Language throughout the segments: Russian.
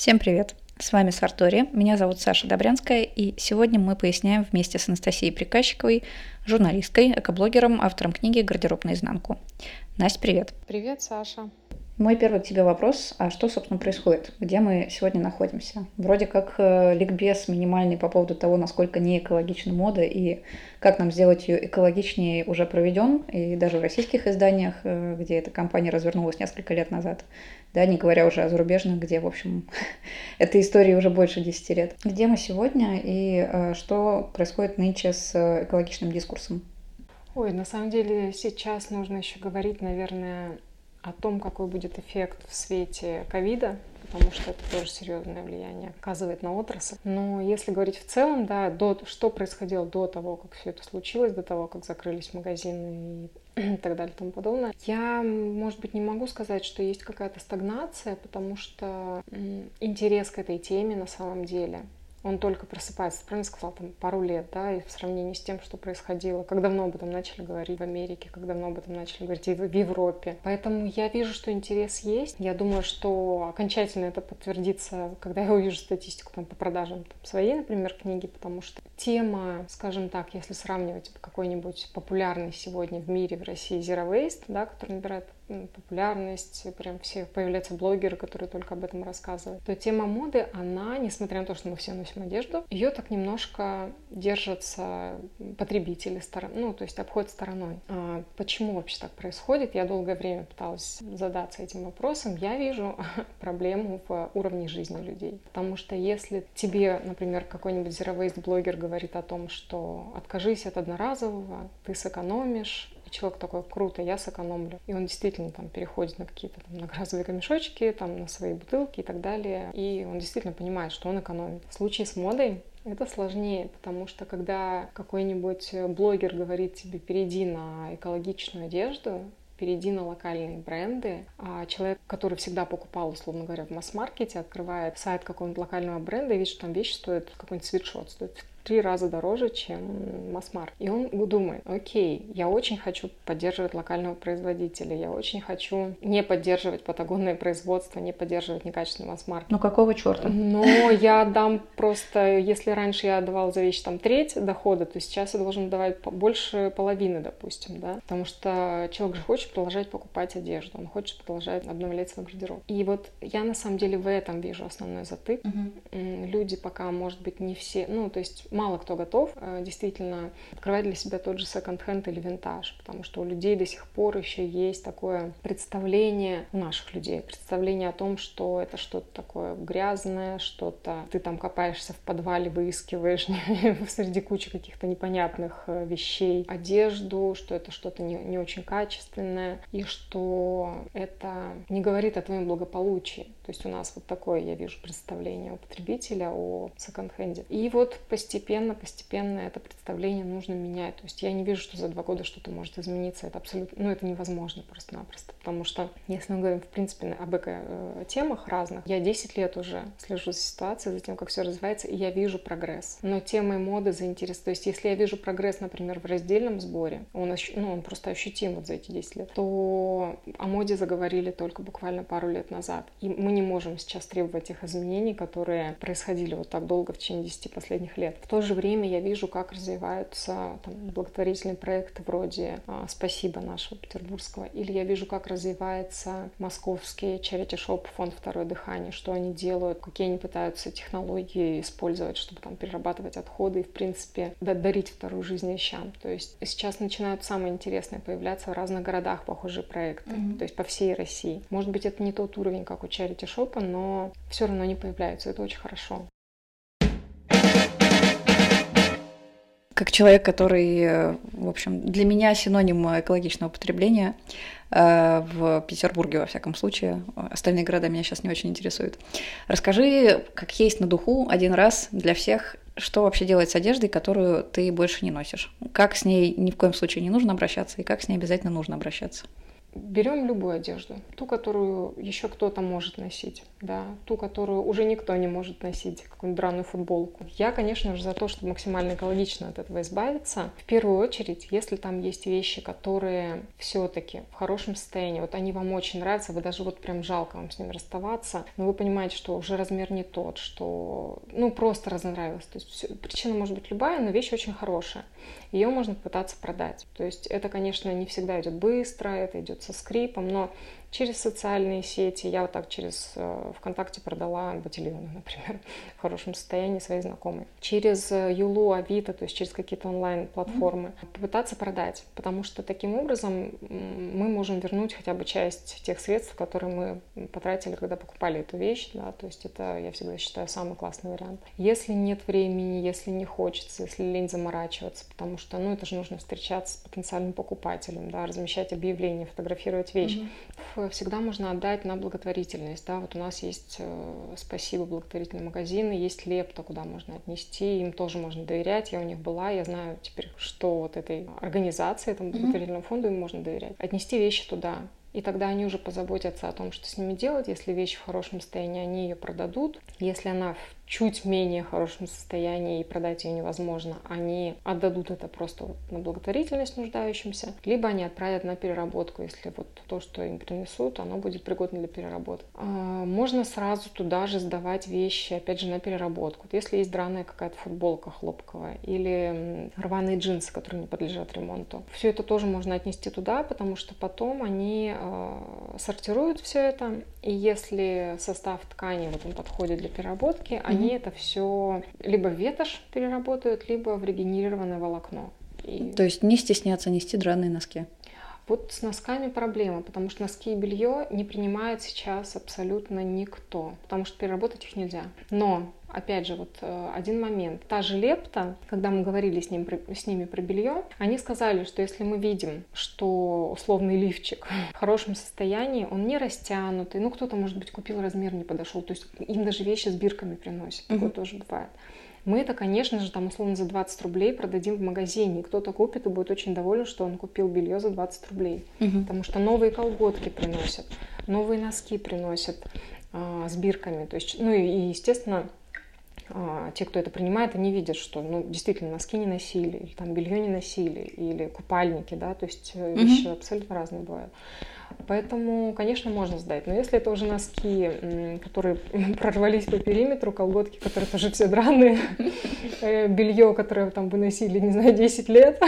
Всем привет! С вами Сартори, меня зовут Саша Добрянская, и сегодня мы поясняем вместе с Анастасией Приказчиковой, журналисткой, экоблогером, автором книги «Гардероб наизнанку». Настя, привет! Привет, Саша! Мой первый к тебе вопрос, а что, собственно, происходит? Где мы сегодня находимся? Вроде как э, ликбез минимальный по поводу того, насколько не экологична мода и как нам сделать ее экологичнее уже проведен, и даже в российских изданиях, э, где эта компания развернулась несколько лет назад, да, не говоря уже о зарубежных, где, в общем, этой истории уже больше 10 лет. Где мы сегодня и э, что происходит нынче с экологичным дискурсом? Ой, на самом деле сейчас нужно еще говорить, наверное, о том, какой будет эффект в свете ковида, потому что это тоже серьезное влияние оказывает на отрасль. Но если говорить в целом, да, до, что происходило до того, как все это случилось, до того, как закрылись магазины и так далее и тому подобное, я, может быть, не могу сказать, что есть какая-то стагнация, потому что интерес к этой теме на самом деле он только просыпается, правильно сказал, там пару лет, да, и в сравнении с тем, что происходило, как давно об этом начали говорить в Америке, как давно об этом начали говорить в Европе. Поэтому я вижу, что интерес есть. Я думаю, что окончательно это подтвердится, когда я увижу статистику там, по продажам там, своей, например, книги, потому что тема, скажем так, если сравнивать какой-нибудь популярный сегодня в мире, в России Zero Waste, да, который набирает популярность, прям все появляются блогеры, которые только об этом рассказывают, то тема моды, она, несмотря на то, что мы все носим одежду, ее так немножко держатся потребители, ну, то есть обходят стороной. А почему вообще так происходит? Я долгое время пыталась задаться этим вопросом. Я вижу проблему в уровне жизни людей. Потому что если тебе, например, какой-нибудь zero блогер говорит о том, что откажись от одноразового, ты сэкономишь, человек такой, круто, я сэкономлю. И он действительно там переходит на какие-то там многоразовые камешочки, там на свои бутылки и так далее. И он действительно понимает, что он экономит. В случае с модой это сложнее, потому что когда какой-нибудь блогер говорит тебе, перейди на экологичную одежду, перейди на локальные бренды. А человек, который всегда покупал, условно говоря, в масс-маркете, открывает сайт какого-нибудь локального бренда и видит, что там вещи стоят, какой-нибудь свитшот стоит три раза дороже, чем масс-маркет. И он думает, окей, я очень хочу поддерживать локального производителя, я очень хочу не поддерживать патагонное производство, не поддерживать некачественный масс-маркет. Ну какого черта? Но я дам просто, если раньше я отдавала за вещи там треть дохода, то сейчас я должен давать больше половины, допустим, да, потому что человек же хочет продолжать покупать одежду, он хочет продолжать обновлять свой гардероб. И вот я на самом деле в этом вижу основной затык. Угу. Люди пока, может быть, не все, ну, то есть мало кто готов э, действительно открывать для себя тот же секонд-хенд или винтаж, потому что у людей до сих пор еще есть такое представление, у наших людей, представление о том, что это что-то такое грязное, что-то ты там копаешься в подвале, выискиваешь среди кучи каких-то непонятных э, вещей одежду, что это что-то не, не очень качественное, и что это не говорит о твоем благополучии. То есть у нас вот такое, я вижу, представление у потребителя о секонд-хенде. И вот постепенно постепенно, это представление нужно менять. То есть я не вижу, что за два года что-то может измениться. Это абсолютно, ну это невозможно просто-напросто. Потому что, если мы говорим, в принципе, об эко-темах разных, я 10 лет уже слежу за ситуацией, за тем, как все развивается, и я вижу прогресс. Но темой моды заинтересован. То есть если я вижу прогресс, например, в раздельном сборе, он, ощ... ну, он просто ощутим вот за эти 10 лет, то о моде заговорили только буквально пару лет назад. И мы не можем сейчас требовать тех изменений, которые происходили вот так долго в течение 10 последних лет. В то же время я вижу, как развиваются там, благотворительные проекты вроде а, «Спасибо» нашего петербургского, или я вижу, как развивается московский charity shop фонд «Второе дыхание», что они делают, какие они пытаются технологии использовать, чтобы там перерабатывать отходы и, в принципе, дарить вторую жизнь вещам. То есть сейчас начинают самые интересные появляться в разных городах похожие проекты, mm-hmm. то есть по всей России. Может быть, это не тот уровень, как у charity shop, но все равно они появляются, это очень хорошо. как человек, который, э, в общем, для меня синоним экологичного потребления э, в Петербурге, во всяком случае. Остальные города меня сейчас не очень интересуют. Расскажи, как есть на духу, один раз для всех, что вообще делать с одеждой, которую ты больше не носишь? Как с ней ни в коем случае не нужно обращаться, и как с ней обязательно нужно обращаться? Берем любую одежду, ту, которую еще кто-то может носить, да, ту, которую уже никто не может носить, какую-нибудь драную футболку. Я, конечно же, за то, чтобы максимально экологично от этого избавиться. В первую очередь, если там есть вещи, которые все-таки в хорошем состоянии, вот они вам очень нравятся, вы даже вот прям жалко вам с ними расставаться, но вы понимаете, что уже размер не тот, что, ну, просто разонравилось. То есть все, причина может быть любая, но вещь очень хорошая. Ее можно попытаться продать. То есть это, конечно, не всегда идет быстро, это идет со скрипом, но через социальные сети. Я вот так через э, ВКонтакте продала ботильоны, например, в хорошем состоянии своей знакомой. Через э, Юлу, Авито, то есть через какие-то онлайн-платформы. Mm-hmm. Попытаться продать, потому что таким образом мы можем вернуть хотя бы часть тех средств, которые мы потратили, когда покупали эту вещь. Да, то есть это, я всегда считаю, самый классный вариант. Если нет времени, если не хочется, если лень заморачиваться, потому что, ну, это же нужно встречаться с потенциальным покупателем, да, размещать объявления, фотографировать вещь. Mm-hmm всегда можно отдать на благотворительность. Да? Вот у нас есть э, «Спасибо» благотворительные магазины, есть «Лепта», куда можно отнести, им тоже можно доверять. Я у них была, я знаю теперь, что вот этой организации, этому благотворительному фонду им можно доверять. Отнести вещи туда. И тогда они уже позаботятся о том, что с ними делать. Если вещь в хорошем состоянии, они ее продадут. Если она в чуть менее хорошем состоянии и продать ее невозможно, они отдадут это просто вот на благотворительность нуждающимся, либо они отправят на переработку, если вот то, что им принесут, оно будет пригодно для переработки. А, можно сразу туда же сдавать вещи, опять же, на переработку. Вот если есть драная какая-то футболка хлопковая или рваные джинсы, которые не подлежат ремонту, все это тоже можно отнести туда, потому что потом они э, сортируют все это, и если состав ткани вот он подходит для переработки, они они это все либо в ветошь переработают, либо в регенерированное волокно. И... То есть не стесняться нести драные носки. Вот с носками проблема, потому что носки и белье не принимает сейчас абсолютно никто, потому что переработать их нельзя. Но Опять же, вот э, один момент. Та же лепта, когда мы говорили с, ним, с ними про белье, они сказали, что если мы видим, что условный лифчик в хорошем состоянии, он не растянутый, ну кто-то, может быть, купил размер, не подошел, то есть им даже вещи с бирками приносят, такое mm-hmm. тоже бывает. Мы это, конечно же, там условно за 20 рублей продадим в магазине. Кто-то купит и будет очень доволен, что он купил белье за 20 рублей. Угу. Потому что новые колготки приносят, новые носки приносят а, с бирками. То есть, ну и, естественно, а, те, кто это принимает, они видят, что ну, действительно носки не носили, или там белье не носили, или купальники, да, то есть mm-hmm. вещи абсолютно разные бывают. Поэтому, конечно, можно сдать. Но если это уже носки, которые прорвались по периметру, колготки, которые тоже все драные, э, белье, которое там вы носили, не знаю, 10 лет,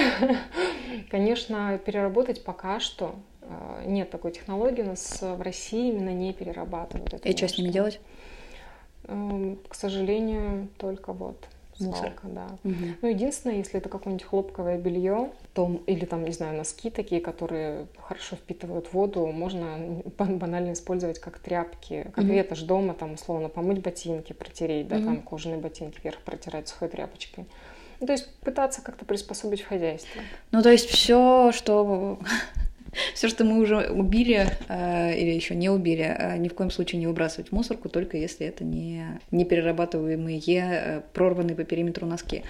конечно, переработать пока что э, нет такой технологии. У нас в России именно не перерабатывают. И что с ними делать? Эм, к сожалению, только вот свалка, да. Угу. Ну, единственное, если это какое-нибудь хлопковое белье, то, или там, не знаю, носки такие, которые хорошо впитывают воду, можно банально использовать как тряпки, как угу. ветошь дома, там, условно, помыть ботинки, протереть, да, угу. там, кожаные ботинки вверх протирать сухой тряпочкой. Ну, то есть пытаться как-то приспособить в хозяйстве. Ну, то есть все, что все, что мы уже убили э, или еще не убили, э, ни в коем случае не выбрасывать в мусорку, только если это не, не перерабатываемые, э, прорванные по периметру носки.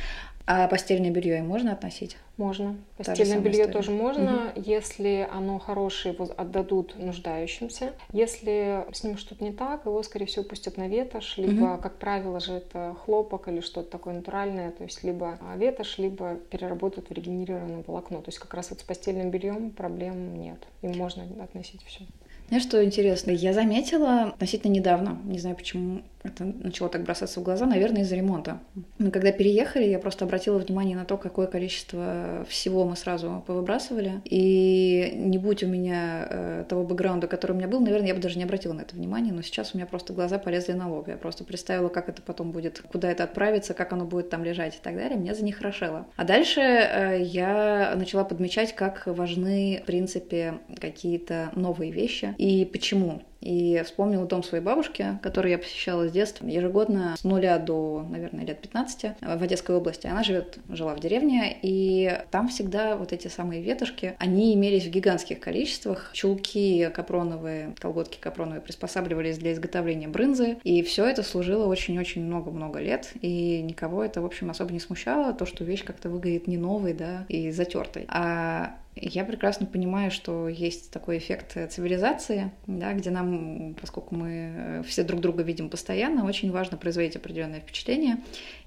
А постельное белье им можно относить? Можно. Постельное белье история. тоже можно, угу. если оно хорошее, его отдадут нуждающимся. Если с ним что-то не так, его, скорее всего, пустят на ветошь, либо, угу. как правило же, это хлопок или что-то такое натуральное, то есть либо ветошь, либо переработают в регенерированное волокно. То есть как раз вот с постельным бельем проблем нет. Им можно относить все. Знаешь, что интересно? Я заметила относительно недавно, не знаю, почему это начало так бросаться в глаза, наверное, из-за ремонта. Мы когда переехали, я просто обратила внимание на то, какое количество всего мы сразу повыбрасывали. И не будь у меня э, того бэкграунда, который у меня был, наверное, я бы даже не обратила на это внимание, но сейчас у меня просто глаза полезли на лоб. Я просто представила, как это потом будет, куда это отправится, как оно будет там лежать и так далее. Меня за них хорошело. А дальше э, я начала подмечать, как важны, в принципе, какие-то новые вещи и почему. И вспомнила дом своей бабушки, который я посещала с детства ежегодно с нуля до, наверное, лет 15 в Одесской области. Она живет, жила в деревне, и там всегда вот эти самые ветошки, они имелись в гигантских количествах. Чулки капроновые, колготки капроновые приспосабливались для изготовления брынзы, и все это служило очень-очень много-много лет, и никого это, в общем, особо не смущало, то, что вещь как-то выглядит не новой, да, и затертой. А Я прекрасно понимаю, что есть такой эффект цивилизации, да, где нам, поскольку мы все друг друга видим постоянно, очень важно производить определенное впечатление.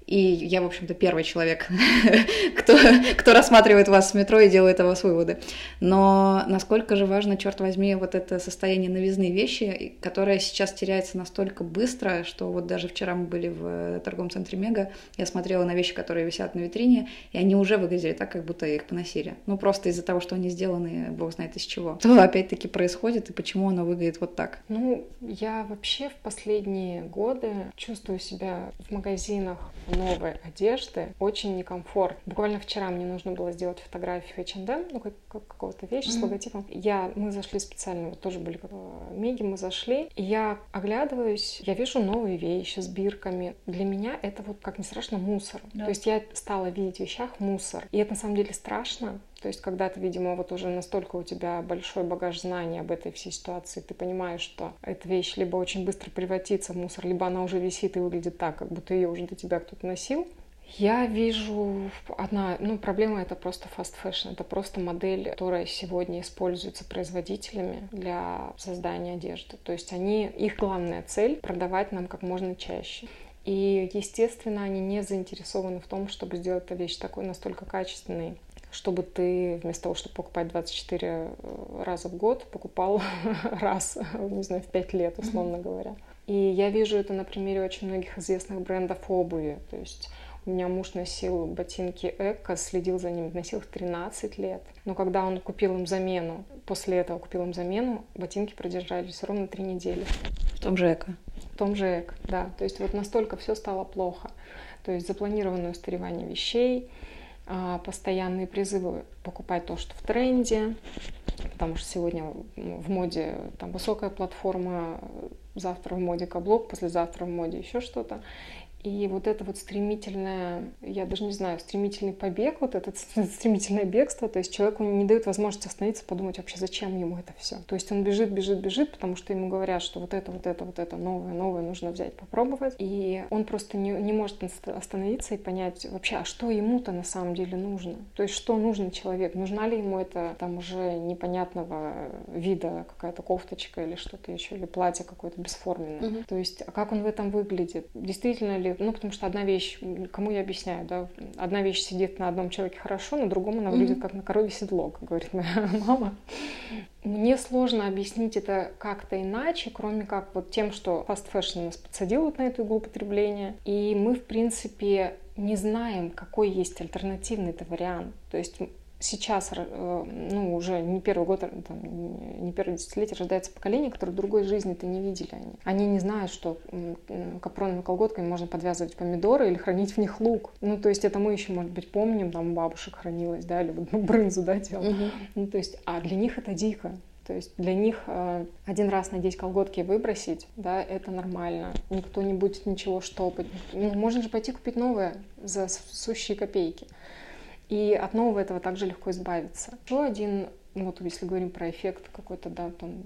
И я, в общем-то, первый человек, кто, кто рассматривает вас в метро и делает о вас выводы. Но насколько же важно, черт возьми, вот это состояние новизны вещи, которое сейчас теряется настолько быстро, что вот даже вчера мы были в торговом центре Мега, я смотрела на вещи, которые висят на витрине, и они уже выглядели так, как будто их поносили. Ну, просто из-за того, что они сделаны, бог знает из чего. Что опять-таки происходит и почему оно выглядит вот так? Ну, я вообще в последние годы чувствую себя в магазинах новой одежды очень некомфортно. Буквально вчера мне нужно было сделать фотографию H&M, ну, как, как какого-то вещи mm-hmm. с логотипом. Я, мы зашли специально, вот тоже были в Меги, мы зашли, и я оглядываюсь, я вижу новые вещи с бирками. Для меня это вот, как не страшно, мусор. Да. То есть я стала видеть в вещах мусор. И это на самом деле страшно, то есть, когда ты, видимо, вот уже настолько у тебя большой багаж знаний об этой всей ситуации, ты понимаешь, что эта вещь либо очень быстро превратится в мусор, либо она уже висит и выглядит так, как будто ее уже до тебя кто-то носил. Я вижу одна, ну, проблема это просто fast fashion, это просто модель, которая сегодня используется производителями для создания одежды. То есть они, их главная цель продавать нам как можно чаще. И, естественно, они не заинтересованы в том, чтобы сделать эту вещь такой настолько качественной, чтобы ты вместо того, чтобы покупать 24 э, раза в год, покупал раз, не знаю, в 5 лет, условно говоря. И я вижу это на примере очень многих известных брендов обуви. То есть у меня муж носил ботинки Эко, следил за ними, носил их 13 лет. Но когда он купил им замену, после этого купил им замену, ботинки продержались ровно 3 недели. В том же Эко? В том же Эко, да. То есть вот настолько все стало плохо. То есть запланированное устаревание вещей, постоянные призывы покупать то, что в тренде, потому что сегодня в моде там высокая платформа, завтра в моде каблук, послезавтра в моде еще что-то. И вот это вот стремительное, я даже не знаю, стремительный побег, вот это стремительное бегство, то есть человеку не дают возможности остановиться, подумать вообще, зачем ему это все. То есть он бежит, бежит, бежит, потому что ему говорят, что вот это, вот это, вот это новое, новое нужно взять, попробовать. И он просто не, не может остановиться и понять вообще, а что ему-то на самом деле нужно. То есть что нужно человеку, нужна ли ему это там уже непонятного вида какая-то кофточка или что-то еще, или платье какое-то бесформенное. Угу. То есть а как он в этом выглядит? Действительно ли ну, потому что одна вещь, кому я объясняю, да, одна вещь сидит на одном человеке хорошо, на другом она выглядит mm-hmm. как на корове седло, как говорит моя мама. Мне сложно объяснить это как-то иначе, кроме как вот тем, что fast fashion нас подсадил вот на эту иглу потребления, и мы, в принципе, не знаем, какой есть альтернативный-то вариант. То есть сейчас, э, ну, уже не первый год, там, не первое десятилетие рождается поколение, которое другой жизни-то не видели они. Они не знают, что капроновыми колготками можно подвязывать помидоры или хранить в них лук. Ну, то есть это мы еще, может быть, помним, там у бабушек хранилось, да, или вот брынзу, да, делал. Угу. Ну, то есть, а для них это дико. То есть для них э, один раз надеть колготки и выбросить, да, это нормально. Никто не будет ничего штопать. Ну, можно же пойти купить новое за сущие копейки. И от нового этого также легко избавиться. Еще один вот если говорим про эффект какой-то, да, там,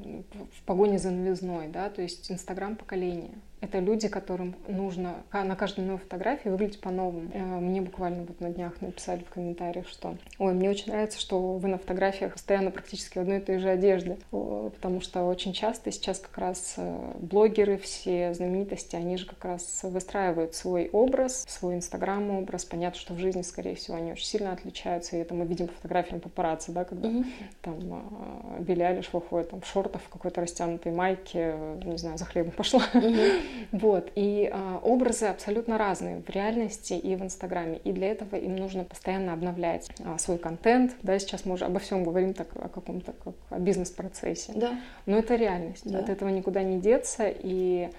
в погоне за новизной, да, то есть Инстаграм поколения. Это люди, которым нужно на каждой новой фотографии выглядеть по-новому. Э, мне буквально вот на днях написали в комментариях, что «Ой, мне очень нравится, что вы на фотографиях постоянно практически в одной и той же одежде». Потому что очень часто сейчас как раз э, блогеры, все знаменитости, они же как раз выстраивают свой образ, свой инстаграм-образ. Понятно, что в жизни, скорее всего, они очень сильно отличаются, и это мы видим по фотографиям папарацци, да, когда mm-hmm. там э, Билли Алиш выходит там, в шортах, в какой-то растянутой майке, не знаю, за хлебом пошла. Mm-hmm. Вот. И а, образы абсолютно разные в реальности и в Инстаграме. И для этого им нужно постоянно обновлять а, свой контент. Да, сейчас мы уже обо всем говорим так, о каком-то как о бизнес-процессе. Да. Но это реальность. Да. От этого никуда не деться. И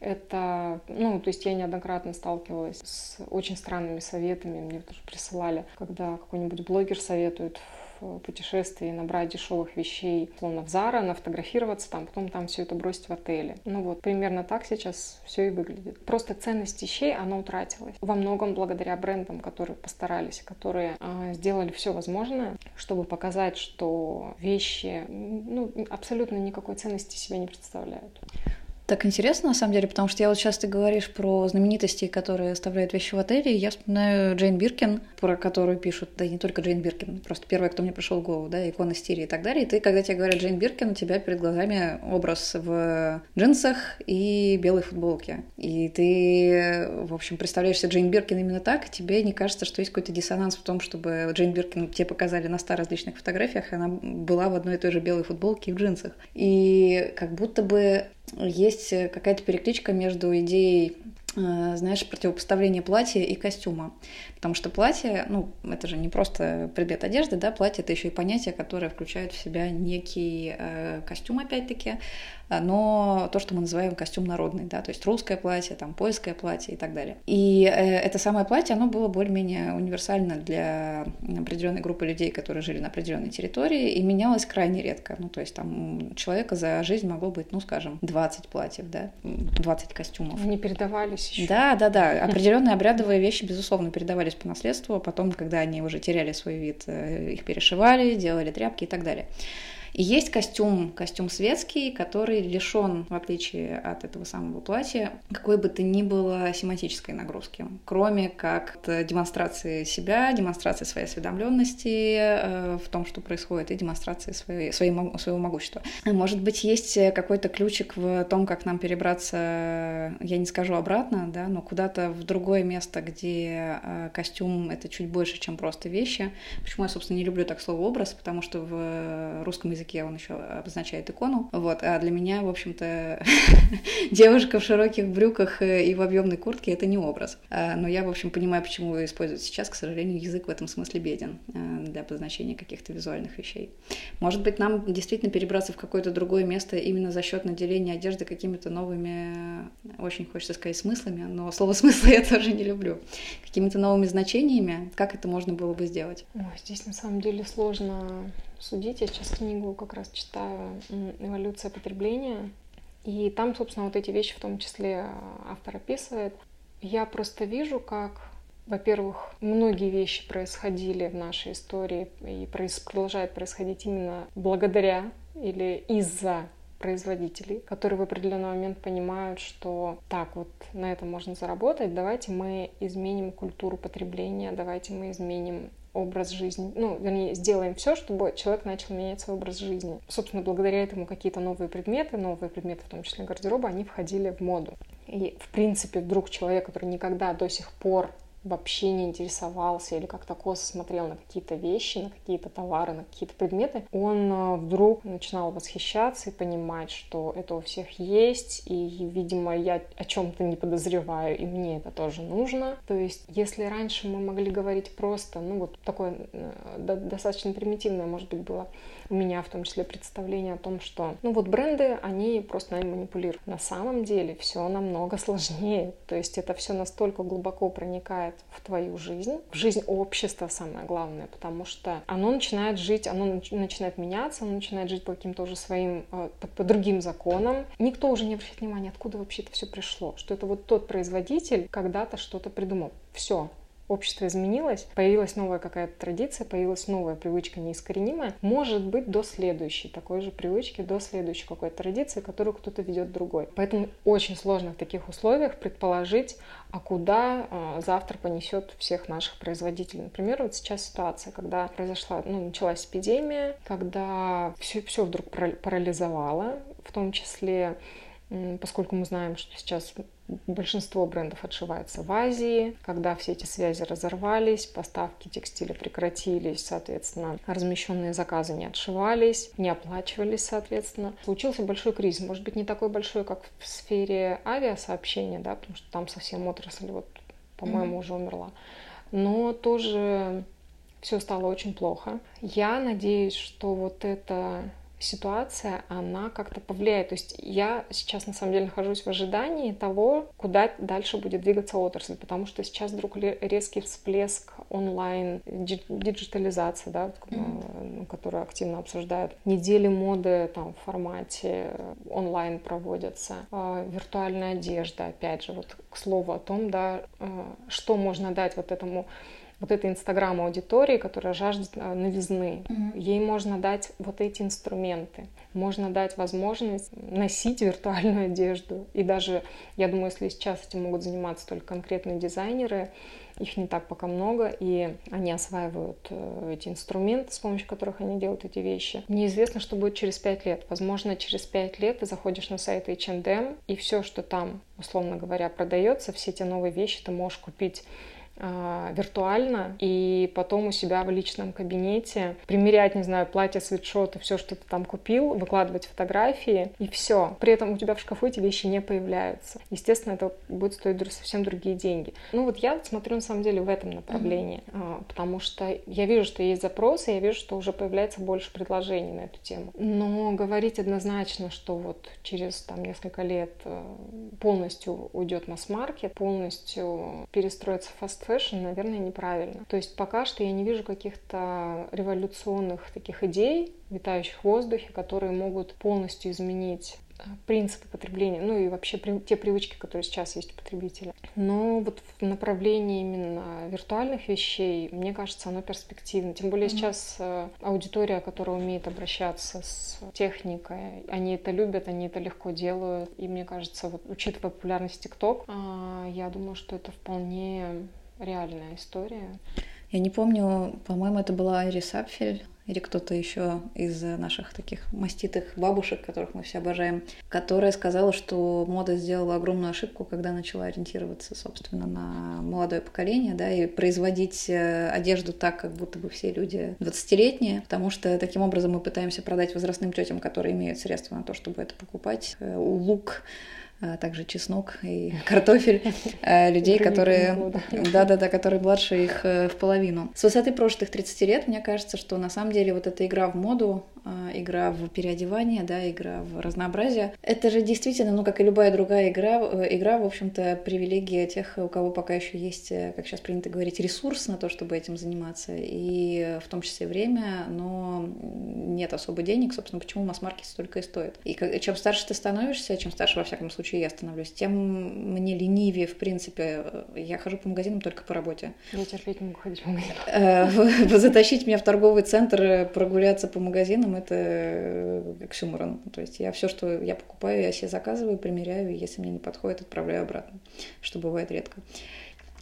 это, ну, то есть я неоднократно сталкивалась с очень странными советами, мне тоже присылали, когда какой-нибудь блогер советует путешествии, набрать дешевых вещей, словно в Зара, нафотографироваться там, потом там все это бросить в отеле. Ну вот, примерно так сейчас все и выглядит. Просто ценность вещей, она утратилась. Во многом благодаря брендам, которые постарались, которые э, сделали все возможное, чтобы показать, что вещи ну, абсолютно никакой ценности себя не представляют. Так интересно, на самом деле, потому что я вот сейчас ты говоришь про знаменитости, которые оставляют вещи в отеле, и я вспоминаю Джейн Биркин, про которую пишут, да и не только Джейн Биркин, просто первая, кто мне пришел в голову, да, икона стиля и так далее. И ты, когда тебе говорят Джейн Биркин, у тебя перед глазами образ в джинсах и белой футболке. И ты, в общем, представляешь себе Джейн Биркин именно так, и тебе не кажется, что есть какой-то диссонанс в том, чтобы Джейн Биркин тебе показали на ста различных фотографиях, она была в одной и той же белой футболке и в джинсах. И как будто бы есть какая-то перекличка между идеей э, знаешь, противопоставление платья и костюма. Потому что платье, ну, это же не просто предмет одежды, да, платье это еще и понятие, которое включает в себя некий э, костюм, опять-таки, а, но то, что мы называем костюм народный, да, то есть русское платье, там, польское платье и так далее. И э, это самое платье, оно было более-менее универсально для определенной группы людей, которые жили на определенной территории, и менялось крайне редко. Ну, то есть там человека за жизнь могло быть, ну, скажем, 20 платьев, да, 20 костюмов. Они передавались еще. Да, да, да. Определенные обрядовые вещи, безусловно, передавались по наследству, а потом, когда они уже теряли свой вид, э, их перешивали, делали тряпки и так далее. И есть костюм, костюм светский, который лишен, в отличие от этого самого платья, какой бы то ни было семантической нагрузки, кроме как демонстрации себя, демонстрации своей осведомленности э, в том, что происходит, и демонстрации своей, своей, своего могущества. Может быть, есть какой-то ключик в том, как нам перебраться, я не скажу обратно, да, но куда-то в другое место, где э, костюм — это чуть больше, чем просто вещи. Почему я, собственно, не люблю так слово «образ», потому что в русском языке языке он еще обозначает икону. Вот. А для меня, в общем-то, девушка в широких брюках и в объемной куртке это не образ. А, но я, в общем, понимаю, почему используют сейчас. К сожалению, язык в этом смысле беден а, для обозначения каких-то визуальных вещей. Может быть, нам действительно перебраться в какое-то другое место именно за счет наделения одежды какими-то новыми, очень хочется сказать, смыслами, но слово смысла я тоже не люблю. Какими-то новыми значениями. Как это можно было бы сделать? Ой, здесь на самом деле сложно судить. Я сейчас книгу как раз читаю «Эволюция потребления». И там, собственно, вот эти вещи в том числе автор описывает. Я просто вижу, как, во-первых, многие вещи происходили в нашей истории и продолжают происходить именно благодаря или из-за производителей, которые в определенный момент понимают, что так вот на этом можно заработать, давайте мы изменим культуру потребления, давайте мы изменим образ жизни, ну, вернее, сделаем все, чтобы человек начал менять свой образ жизни. Собственно, благодаря этому какие-то новые предметы, новые предметы, в том числе гардероба, они входили в моду. И, в принципе, вдруг человек, который никогда до сих пор вообще не интересовался или как-то косо смотрел на какие-то вещи, на какие-то товары, на какие-то предметы, он э, вдруг начинал восхищаться и понимать, что это у всех есть, и, видимо, я о чем-то не подозреваю, и мне это тоже нужно. То есть, если раньше мы могли говорить просто, ну вот такое э, достаточно примитивное, может быть, было у меня в том числе представление о том, что, ну вот бренды, они просто нами манипулируют. На самом деле все намного сложнее. То есть это все настолько глубоко проникает в твою жизнь, в жизнь общества самое главное, потому что оно начинает жить, оно начинает меняться, оно начинает жить по каким-то уже своим, э, по, по другим законам. Никто уже не обращает внимания, откуда вообще это все пришло, что это вот тот производитель когда-то что-то придумал. Все, общество изменилось, появилась новая какая-то традиция, появилась новая привычка неискоренимая, может быть до следующей такой же привычки, до следующей какой-то традиции, которую кто-то ведет другой. Поэтому очень сложно в таких условиях предположить, а куда э, завтра понесет всех наших производителей. Например, вот сейчас ситуация, когда произошла, ну, началась эпидемия, когда все, все вдруг парализовало, в том числе поскольку мы знаем, что сейчас большинство брендов отшивается в Азии, когда все эти связи разорвались, поставки текстиля прекратились, соответственно, размещенные заказы не отшивались, не оплачивались, соответственно. Случился большой кризис, может быть, не такой большой, как в сфере авиасообщения, да, потому что там совсем отрасль, вот, по-моему, mm-hmm. уже умерла. Но тоже все стало очень плохо. Я надеюсь, что вот это ситуация, она как-то повлияет. То есть я сейчас на самом деле нахожусь в ожидании того, куда дальше будет двигаться отрасль, потому что сейчас вдруг резкий всплеск онлайн, диджитализация, да, mm-hmm. которую активно обсуждают. Недели моды там в формате онлайн проводятся, а, виртуальная одежда, опять же, вот к слову о том, да, а, что можно дать вот этому вот этой инстаграм-аудитории, которая жаждет э, новизны. Угу. Ей можно дать вот эти инструменты. Можно дать возможность носить виртуальную одежду. И даже, я думаю, если сейчас этим могут заниматься только конкретные дизайнеры, их не так пока много, и они осваивают э, эти инструменты, с помощью которых они делают эти вещи. Неизвестно, что будет через пять лет. Возможно, через пять лет ты заходишь на сайт H&M, и все, что там, условно говоря, продается, все эти новые вещи ты можешь купить а, виртуально и потом у себя в личном кабинете примерять, не знаю, платье, свитшоты, все, что ты там купил, выкладывать фотографии и все. При этом у тебя в шкафу эти вещи не появляются. Естественно, это будет стоить совсем другие деньги. Ну вот я смотрю на самом деле в этом направлении, mm-hmm. потому что я вижу, что есть запросы, я вижу, что уже появляется больше предложений на эту тему. Но говорить однозначно, что вот через там несколько лет э, полностью уйдет масс-маркет, полностью перестроится fast fashion, наверное, неправильно. То есть пока что я не вижу каких-то революционных таких идей, витающих в воздухе, которые могут полностью изменить э, принципы потребления, ну и вообще те привычки, которые сейчас есть у потребителя. Но вот в направлении именно виртуальных вещей, мне кажется, оно перспективно. Тем более mm-hmm. сейчас э, аудитория, которая умеет обращаться с техникой, они это любят, они это легко делают. И мне кажется, вот учитывая популярность TikTok, а, я думаю, что это вполне реальная история. Я не помню, по-моему, это была Айрис Апфель или кто-то еще из наших таких маститых бабушек, которых мы все обожаем, которая сказала, что мода сделала огромную ошибку, когда начала ориентироваться, собственно, на молодое поколение, да, и производить э, одежду так, как будто бы все люди 20-летние, потому что таким образом мы пытаемся продать возрастным тетям, которые имеют средства на то, чтобы это покупать, э, лук, а также чеснок и картофель э, людей, которые, да-да-да, которые младше их э, в половину. С высоты прошлых 30 лет, мне кажется, что на самом деле вот эта игра в моду, а, игра в переодевание, да, игра в разнообразие, это же действительно, ну, как и любая другая игра, э, игра, в общем-то, привилегия тех, у кого пока еще есть, как сейчас принято говорить, ресурс на то, чтобы этим заниматься, и в том числе время, но нет особо денег, собственно, почему масс-маркет столько и стоит. И чем старше ты становишься, чем старше, во всяком случае, я становлюсь, тем мне ленивее, в принципе. Я хожу по магазинам только по работе. Я терпеть не могу ходить по магазинам. Э, затащить меня в торговый центр, прогуляться по магазинам, это оксюморон. То есть я все, что я покупаю, я себе заказываю, примеряю, и если мне не подходит, отправляю обратно, что бывает редко.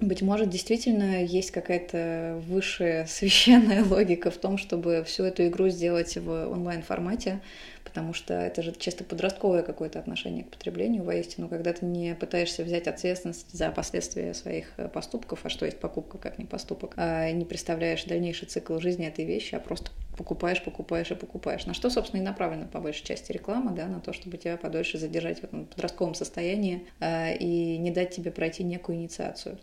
Быть может, действительно есть какая-то высшая священная логика в том, чтобы всю эту игру сделать в онлайн-формате, потому что это же чисто подростковое какое-то отношение к потреблению воистину, когда ты не пытаешься взять ответственность за последствия своих э, поступков, а что есть покупка, как не поступок, а не представляешь дальнейший цикл жизни этой вещи, а просто покупаешь, покупаешь и покупаешь. На что, собственно, и направлена по большей части реклама, да, на то, чтобы тебя подольше задержать в этом подростковом состоянии э, и не дать тебе пройти некую инициацию.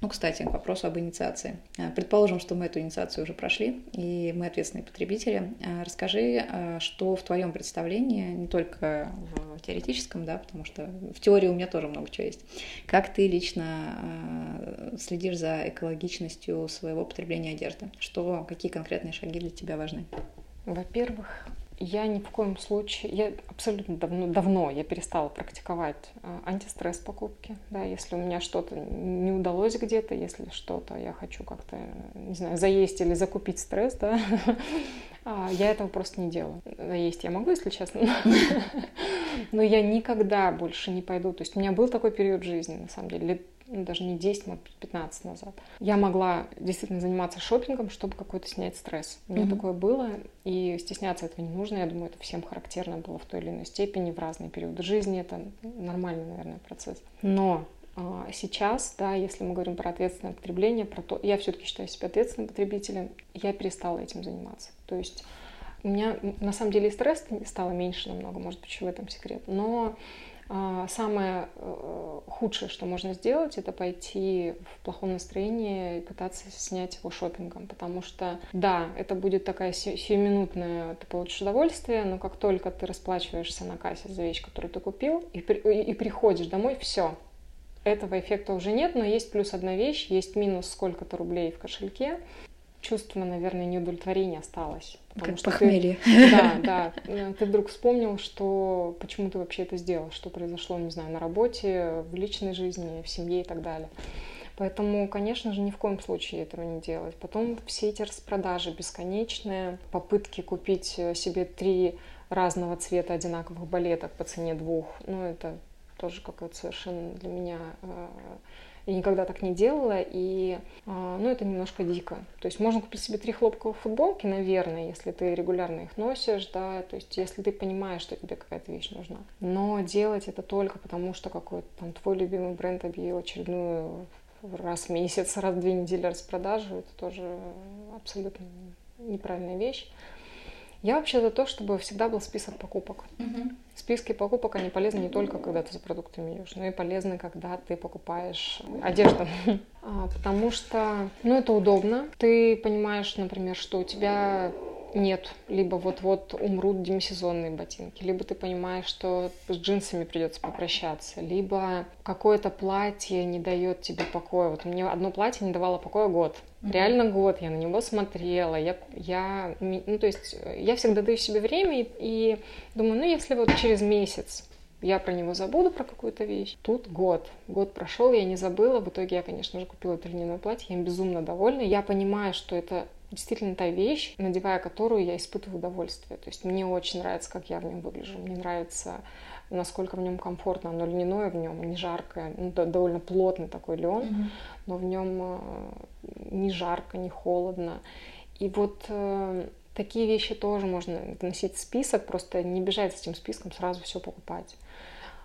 Ну, кстати, к вопросу об инициации. Э, предположим, что мы эту инициацию уже прошли, и мы ответственные потребители. Э, расскажи, э, что в твоем представлении, не только в теоретическом, да, потому что в теории у меня тоже много чего есть, как ты лично следишь за экологичностью своего потребления одежды? Что, какие конкретные шаги для тебя важны? Во-первых, я ни в коем случае, я абсолютно давно, давно я перестала практиковать э, антистресс покупки. Да, если у меня что-то не удалось где-то, если что-то я хочу как-то, не знаю, заесть или закупить стресс, да, а, я этого просто не делаю. Заесть я могу, если честно, но я никогда больше не пойду. То есть у меня был такой период жизни, на самом деле, лет ну, даже не 10, может 15 назад. Я могла действительно заниматься шопингом, чтобы какой-то снять стресс. У меня mm-hmm. такое было, и стесняться этого не нужно. Я думаю, это всем характерно было в той или иной степени, в разные периоды жизни. Это нормальный, наверное, процесс. Но а, сейчас, да, если мы говорим про ответственное потребление, про то, я все-таки считаю себя ответственным потребителем, я перестала этим заниматься. То есть у меня на самом деле и стресс стало меньше намного, может быть, еще в этом секрет. Но самое э, худшее, что можно сделать, это пойти в плохом настроении и пытаться снять его шопингом, потому что, да, это будет такая сиюминутная, ты получишь удовольствие, но как только ты расплачиваешься на кассе за вещь, которую ты купил, и, и, и приходишь домой, все, этого эффекта уже нет, но есть плюс одна вещь, есть минус сколько-то рублей в кошельке, чувство, наверное, неудовлетворения осталось. Как похмелье. Ты, да, да. Ты вдруг вспомнил, что почему ты вообще это сделал, что произошло, не знаю, на работе, в личной жизни, в семье и так далее. Поэтому, конечно же, ни в коем случае этого не делать. Потом все эти распродажи бесконечные, попытки купить э, себе три разного цвета одинаковых балеток по цене двух, ну, это тоже какое-то совершенно для меня э, я никогда так не делала, и а, ну, это немножко дико. То есть можно купить себе три хлопковых футболки, наверное, если ты регулярно их носишь, да, то есть если ты понимаешь, что тебе какая-то вещь нужна. Но делать это только потому, что какой-то там твой любимый бренд объявил очередную раз в месяц, раз в две недели распродажу, это тоже абсолютно неправильная вещь. Я вообще за то, чтобы всегда был список покупок. Угу. Списки покупок, они полезны не только, когда ты за продуктами идешь, но и полезны, когда ты покупаешь одежду. А, потому что, ну, это удобно. Ты понимаешь, например, что у тебя нет, либо вот-вот умрут демисезонные ботинки, либо ты понимаешь, что с джинсами придется попрощаться, либо какое-то платье не дает тебе покоя. Вот мне одно платье не давало покоя год. Mm-hmm. Реально год, я на него смотрела, я, я, ну, то есть я всегда даю себе время и, и думаю, ну, если вот через месяц я про него забуду, про какую-то вещь. Тут год. Год прошел, я не забыла. В итоге я, конечно же, купила это льняное платье. Я им безумно довольна. Я понимаю, что это действительно та вещь, надевая которую я испытываю удовольствие. То есть мне очень нравится, как я в нем выгляжу. Мне нравится, насколько в нем комфортно. Оно льняное в нем, не жаркое. Ну, довольно плотный такой лен, mm-hmm. но в нем э, не жарко, не холодно. И вот э, такие вещи тоже можно вносить в список, просто не бежать с этим списком, сразу все покупать.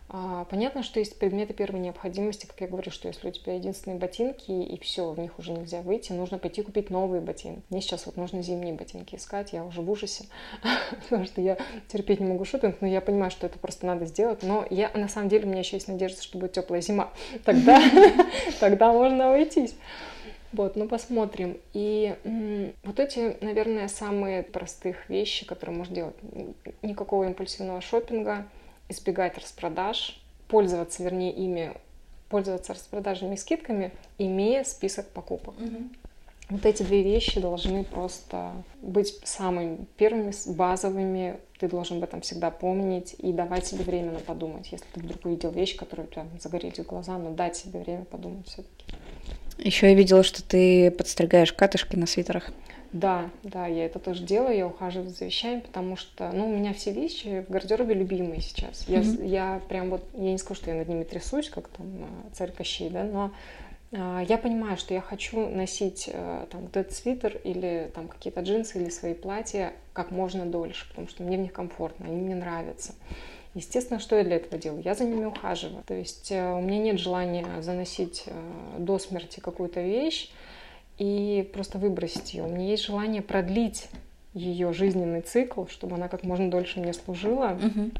А, понятно, что есть предметы первой необходимости, как я говорю, что если у тебя единственные ботинки и все, в них уже нельзя выйти, нужно пойти купить новые ботинки. Мне сейчас вот нужно зимние ботинки искать, я уже в ужасе, потому что я терпеть не могу шопинг, но я понимаю, что это просто надо сделать. Но я на самом деле у меня еще есть надежда, что будет теплая зима. Тогда, тогда можно уйтись. Вот, ну посмотрим. И м- вот эти, наверное, самые простых вещи, которые можно делать. Никакого импульсивного шопинга, избегать распродаж, пользоваться, вернее, ими, пользоваться распродажными скидками, имея список покупок. Угу. Вот эти две вещи должны просто быть самыми первыми, базовыми. Ты должен об этом всегда помнить и давать себе время на подумать. Если ты вдруг увидел вещь, которая у тебя загорелись глаза, но дать себе время подумать все-таки. Еще я видела, что ты подстригаешь катышки на свитерах. Да, да, я это тоже делаю, я ухаживаю за вещами, потому что, ну, у меня все вещи в гардеробе любимые сейчас. Я, mm-hmm. я прям вот, я не скажу, что я над ними трясусь, как там а, царь Кощей, да, но а, я понимаю, что я хочу носить а, там вот этот свитер или там какие-то джинсы или свои платья как можно дольше, потому что мне в них комфортно, они мне нравятся. Естественно, что я для этого делаю? Я за ними ухаживаю. То есть э, у меня нет желания заносить э, до смерти какую-то вещь, и просто выбросить ее. У меня есть желание продлить ее жизненный цикл, чтобы она как можно дольше мне служила. Угу.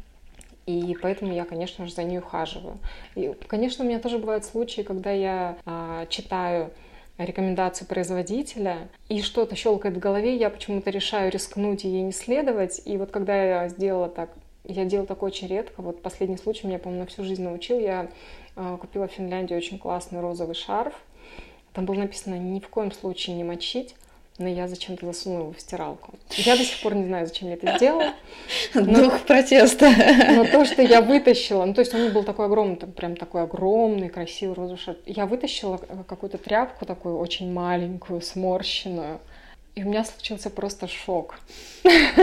И поэтому я, конечно же, за ней ухаживаю. И, конечно, у меня тоже бывают случаи, когда я а, читаю рекомендации производителя, и что-то щелкает в голове, я почему-то решаю рискнуть и ей не следовать. И вот когда я сделала так, я делала так очень редко, вот последний случай меня, по-моему, на всю жизнь научил, я э, купила в Финляндии очень классный розовый шарф, там было написано ни в коем случае не мочить, но я зачем-то засунула его в стиралку. Я до сих пор не знаю, зачем я это сделала. Но, Дух протеста. Но то, что я вытащила, ну то есть он был такой огромный, прям такой огромный, красивый розовый шар. Я вытащила какую-то тряпку такую очень маленькую, сморщенную. И у меня случился просто шок.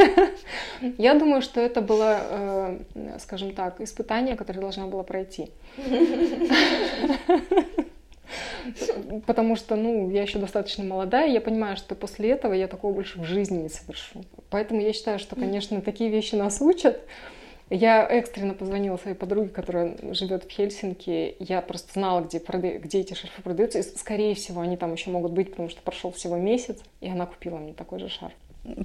Я думаю, что это было, э, скажем так, испытание, которое должна была пройти. Потому что, ну, я еще достаточно молодая, я понимаю, что после этого я такого больше в жизни не совершу. Поэтому я считаю, что, конечно, такие вещи нас учат. Я экстренно позвонила своей подруге, которая живет в Хельсинки. Я просто знала, где, прода... где эти шарфы продаются. И, скорее всего, они там еще могут быть, потому что прошел всего месяц. И она купила мне такой же шарф.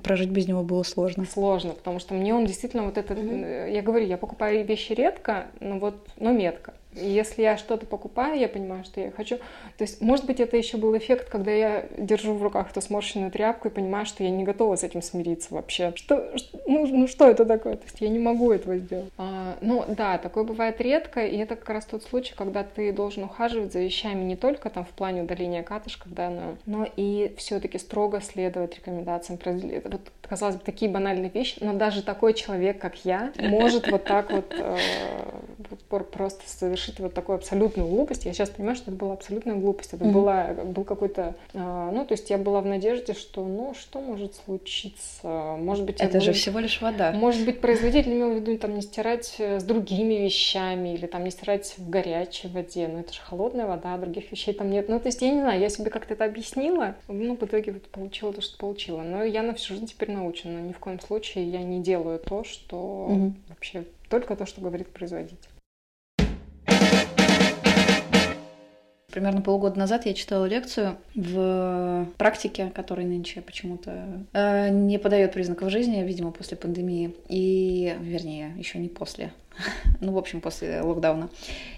Прожить без него было сложно. Сложно, потому что мне он действительно вот этот... Mm-hmm. Я говорю, я покупаю вещи редко, но вот, но метко. Если я что-то покупаю, я понимаю, что я хочу. То есть, может быть, это еще был эффект, когда я держу в руках эту сморщенную тряпку и понимаю, что я не готова с этим смириться вообще. Что, ну, ну что это такое? То есть я не могу этого сделать. А, ну да, такое бывает редко, и это как раз тот случай, когда ты должен ухаживать за вещами не только там в плане удаления катышков, да, но, но и все-таки строго следовать рекомендациям. Вот, казалось бы, такие банальные вещи, но даже такой человек, как я, может вот так вот, э, пор просто совершить вот такую абсолютную глупость. Я сейчас понимаю, что это была абсолютная глупость. Это mm-hmm. была, был какой-то... Э, ну, то есть я была в надежде, что, ну, что может случиться? Может быть... Это же буду, всего лишь вода. Может быть, производитель имел в виду там не стирать с другими вещами или там не стирать в горячей воде. Но это же холодная вода, других вещей там нет. Ну, то есть я не знаю, я себе как-то это объяснила. Ну, в итоге вот получила то, что получила. Но я на всю жизнь теперь научена. Ни в коем случае я не делаю то, что mm-hmm. вообще только то, что говорит производитель. Примерно полгода назад я читала лекцию в практике, которая нынче почему-то э, не подает признаков жизни, видимо, после пандемии. И, вернее, еще не после. ну, в общем, после локдауна.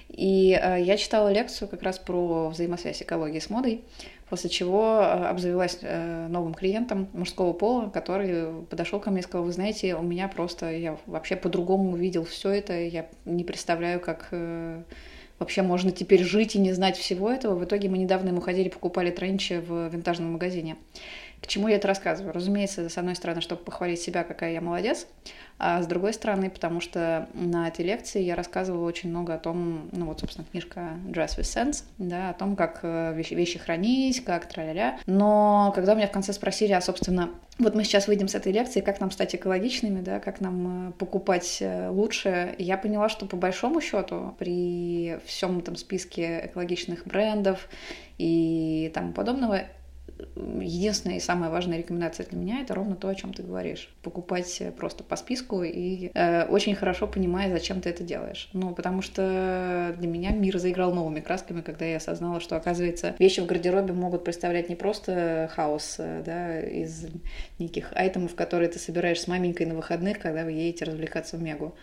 И э, я читала лекцию как раз про взаимосвязь экологии с модой, после чего э, обзавелась э, новым клиентом мужского пола, который подошел ко мне и сказал, вы знаете, у меня просто, я вообще по-другому увидел все это, я не представляю, как э, вообще можно теперь жить и не знать всего этого. В итоге мы недавно ему ходили, покупали тренчи в винтажном магазине. Чему я это рассказываю? Разумеется, с одной стороны, чтобы похвалить себя, какая я молодец, а с другой стороны, потому что на этой лекции я рассказывала очень много о том, ну вот, собственно, книжка Dress with Sense, да, о том, как э, вещи, вещи хранить, как тра-ля-ля. Но когда меня в конце спросили, а, собственно, вот мы сейчас выйдем с этой лекции, как нам стать экологичными, да, как нам э, покупать э, лучше, я поняла, что по большому счету при всем этом списке экологичных брендов и тому подобного единственная и самая важная рекомендация для меня это ровно то, о чем ты говоришь. Покупать просто по списку и э, очень хорошо понимая, зачем ты это делаешь. Ну, потому что для меня мир заиграл новыми красками, когда я осознала, что, оказывается, вещи в гардеробе могут представлять не просто хаос э, да, из неких айтемов, которые ты собираешь с маменькой на выходных, когда вы едете развлекаться в Мегу,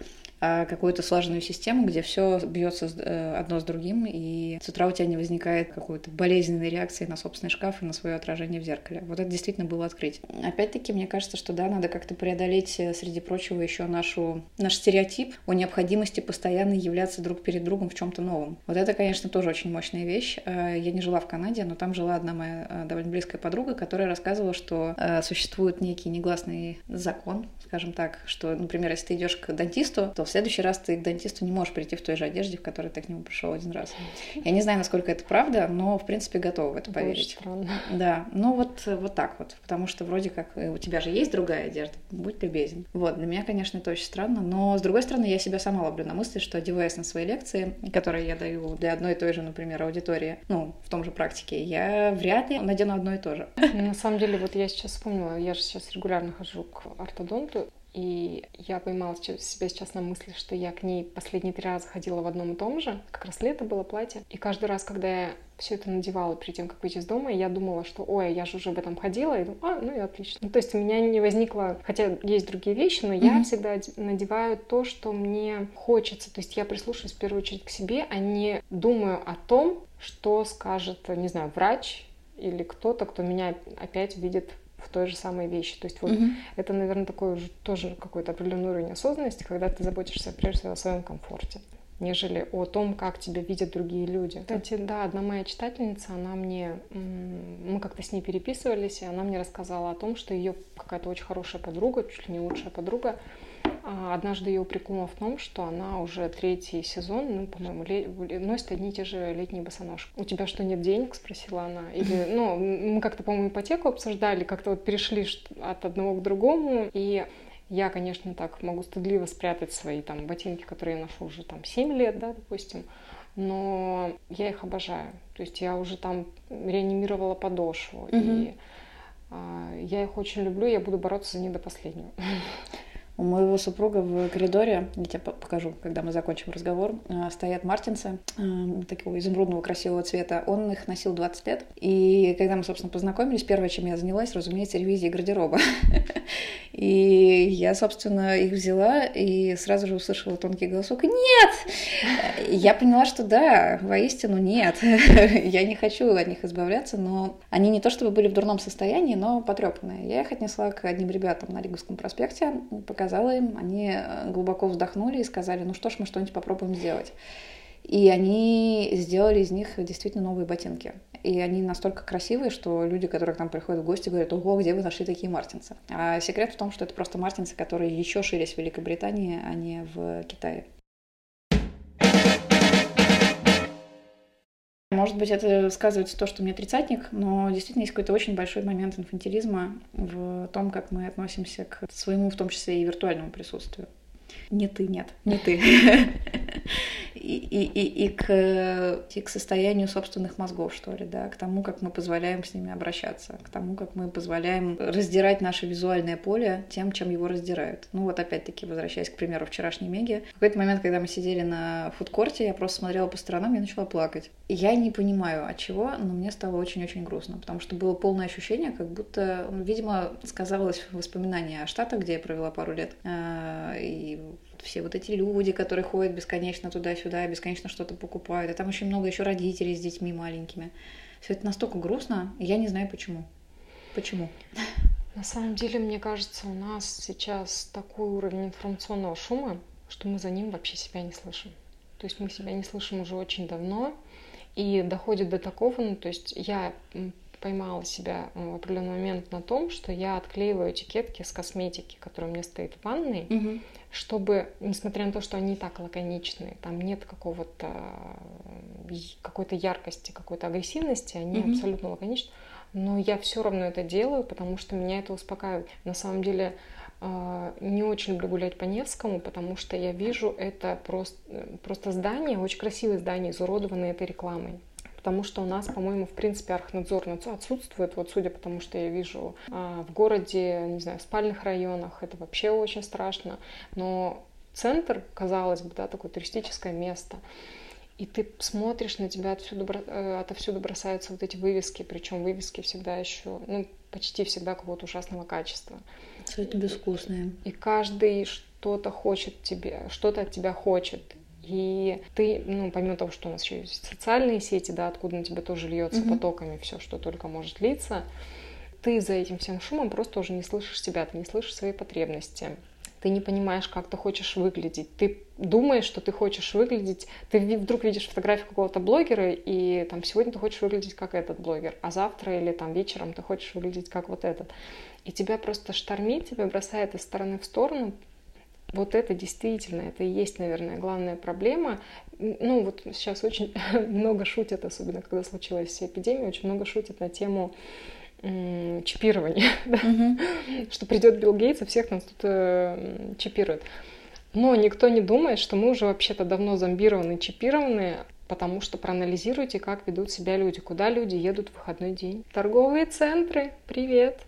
а какую-то слаженную систему, где все бьется э, одно с другим, и с утра у тебя не возникает какой-то болезненной реакции на собственный шкаф и на свое отражение в зеркале. Вот это действительно было открыть. Опять-таки, мне кажется, что да, надо как-то преодолеть, э, среди прочего, еще нашу, наш стереотип о необходимости постоянно являться друг перед другом в чем-то новом. Вот это, конечно, тоже очень мощная вещь. Э, я не жила в Канаде, но там жила одна моя довольно близкая подруга, которая рассказывала, что существует некий негласный закон, скажем так, что, например, если ты идешь к дантисту, то в следующий раз ты к дантисту не можешь прийти в той же одежде, в которой ты к нему пришел один раз. Я не знаю, насколько это правда, но, в принципе, готова в это, это поверить. Очень странно. Да, ну вот, вот так вот, потому что вроде как э, у тебя же есть другая одежда, будь любезен. Вот, для меня, конечно, это очень странно, но, с другой стороны, я себя сама ловлю на мысли, что одеваясь на свои лекции, которые я даю для одной и той же, например, аудитории, ну, в том же практике, я вряд ли надену одно и то же. На самом деле, вот я сейчас вспомнила, я же сейчас регулярно хожу к ортодонту, и я поймала себя сейчас на мысли, что я к ней последние три раза ходила в одном и том же. Как раз лето было платье. И каждый раз, когда я все это надевала перед тем, как выйти из дома, я думала, что, ой, я же уже в этом ходила, и думаю, а, ну и отлично. Ну, то есть у меня не возникло, хотя есть другие вещи, но mm-hmm. я всегда надеваю то, что мне хочется. То есть я прислушиваюсь в первую очередь к себе, а не думаю о том, что скажет, не знаю, врач или кто-то, кто меня опять видит в той же самой вещи. То есть вот mm-hmm. это, наверное, такой уже тоже какой-то определенный уровень осознанности, когда ты заботишься прежде всего о своем комфорте нежели о том, как тебя видят другие люди. Кстати, да, одна моя читательница, она мне, мы как-то с ней переписывались, и она мне рассказала о том, что ее какая-то очень хорошая подруга, чуть ли не лучшая подруга, однажды ее упрекнула в том, что она уже третий сезон, ну, по-моему, ле- носит одни и те же летние босоножки. «У тебя что, нет денег?» — спросила она. Или, ну, мы как-то, по-моему, ипотеку обсуждали, как-то вот перешли от одного к другому, и я, конечно, так могу стыдливо спрятать свои там ботинки, которые я ношу уже там 7 лет, да, допустим, но я их обожаю. То есть я уже там реанимировала подошву, mm-hmm. и э, я их очень люблю, я буду бороться за них до последнего. У моего супруга в коридоре, я тебе покажу, когда мы закончим разговор, э, стоят мартинсы э, такого изумрудного красивого цвета. Он их носил 20 лет. И когда мы, собственно, познакомились, первое, чем я занялась, разумеется, ревизией гардероба. И я, собственно, их взяла и сразу же услышала тонкий голосок «Нет!» Я поняла, что да, воистину нет. Я не хочу от них избавляться, но они не то чтобы были в дурном состоянии, но потрепанные. Я их отнесла к одним ребятам на Риговском проспекте, пока показала им, они э, глубоко вздохнули и сказали, ну что ж, мы что-нибудь попробуем сделать. И они сделали из них действительно новые ботинки. И они настолько красивые, что люди, которые к нам приходят в гости, говорят, ого, где вы нашли такие мартинсы? А секрет в том, что это просто мартинсы, которые еще шились в Великобритании, а не в Китае. Может быть, это сказывается то, что мне тридцатник, но действительно есть какой-то очень большой момент инфантилизма в том, как мы относимся к своему, в том числе и виртуальному присутствию. Не ты, нет, не ты. И, и, и, к, и к состоянию собственных мозгов, что ли, да, к тому, как мы позволяем с ними обращаться, к тому, как мы позволяем раздирать наше визуальное поле тем, чем его раздирают. Ну вот опять-таки, возвращаясь к примеру вчерашней Меги, в какой-то момент, когда мы сидели на фудкорте, я просто смотрела по сторонам и начала плакать. Я не понимаю, от чего, но мне стало очень-очень грустно, потому что было полное ощущение, как будто, ну, видимо, сказалось воспоминание о Штатах, где я провела пару лет, а, и все вот эти люди, которые ходят бесконечно туда-сюда, бесконечно что-то покупают, а там очень много еще родителей с детьми маленькими. Все это настолько грустно, и я не знаю почему. Почему? На самом деле, мне кажется, у нас сейчас такой уровень информационного шума, что мы за ним вообще себя не слышим. То есть мы себя не слышим уже очень давно, и доходит до такого, ну, то есть я поймала себя э, в определенный момент на том, что я отклеиваю этикетки с косметики, которая у меня стоит в ванной, угу. Чтобы, несмотря на то, что они и так лаконичные, там нет какого-то э, какой-то яркости, какой-то агрессивности, они угу. абсолютно лаконичны, но я все равно это делаю, потому что меня это успокаивает. На самом деле э, не очень люблю гулять по Невскому, потому что я вижу это просто, просто здание, очень красивое здание, изуродованное этой рекламой потому что у нас, по-моему, в принципе, архнадзор отсутствует, вот судя по тому, что я вижу а, в городе, не знаю, в спальных районах, это вообще очень страшно, но центр, казалось бы, да, такое туристическое место, и ты смотришь, на тебя отсюда, э, отовсюду бросаются вот эти вывески, причем вывески всегда еще, ну, почти всегда какого-то ужасного качества. Кстати, безвкусные. И каждый что-то хочет тебе, что-то от тебя хочет. И ты, ну, помимо того, что у нас еще есть социальные сети, да, откуда на тебя тоже льется mm-hmm. потоками все, что только может литься, ты за этим всем шумом просто уже не слышишь себя, ты не слышишь свои потребности. Ты не понимаешь, как ты хочешь выглядеть. Ты думаешь, что ты хочешь выглядеть. Ты вдруг видишь фотографию какого-то блогера, и там сегодня ты хочешь выглядеть как этот блогер, а завтра или там вечером ты хочешь выглядеть как вот этот. И тебя просто штормит, тебя бросает из стороны в сторону, вот это действительно, это и есть, наверное, главная проблема. Ну, вот сейчас очень много шутят, особенно когда случилась вся эпидемия, очень много шутят на тему чипирования, что придет Билл Гейтс и всех нас тут э, чипирует. Но никто не думает, что мы уже вообще-то давно зомбированы, чипированы, потому что проанализируйте, как ведут себя люди, куда люди едут в выходной день. Торговые центры, привет.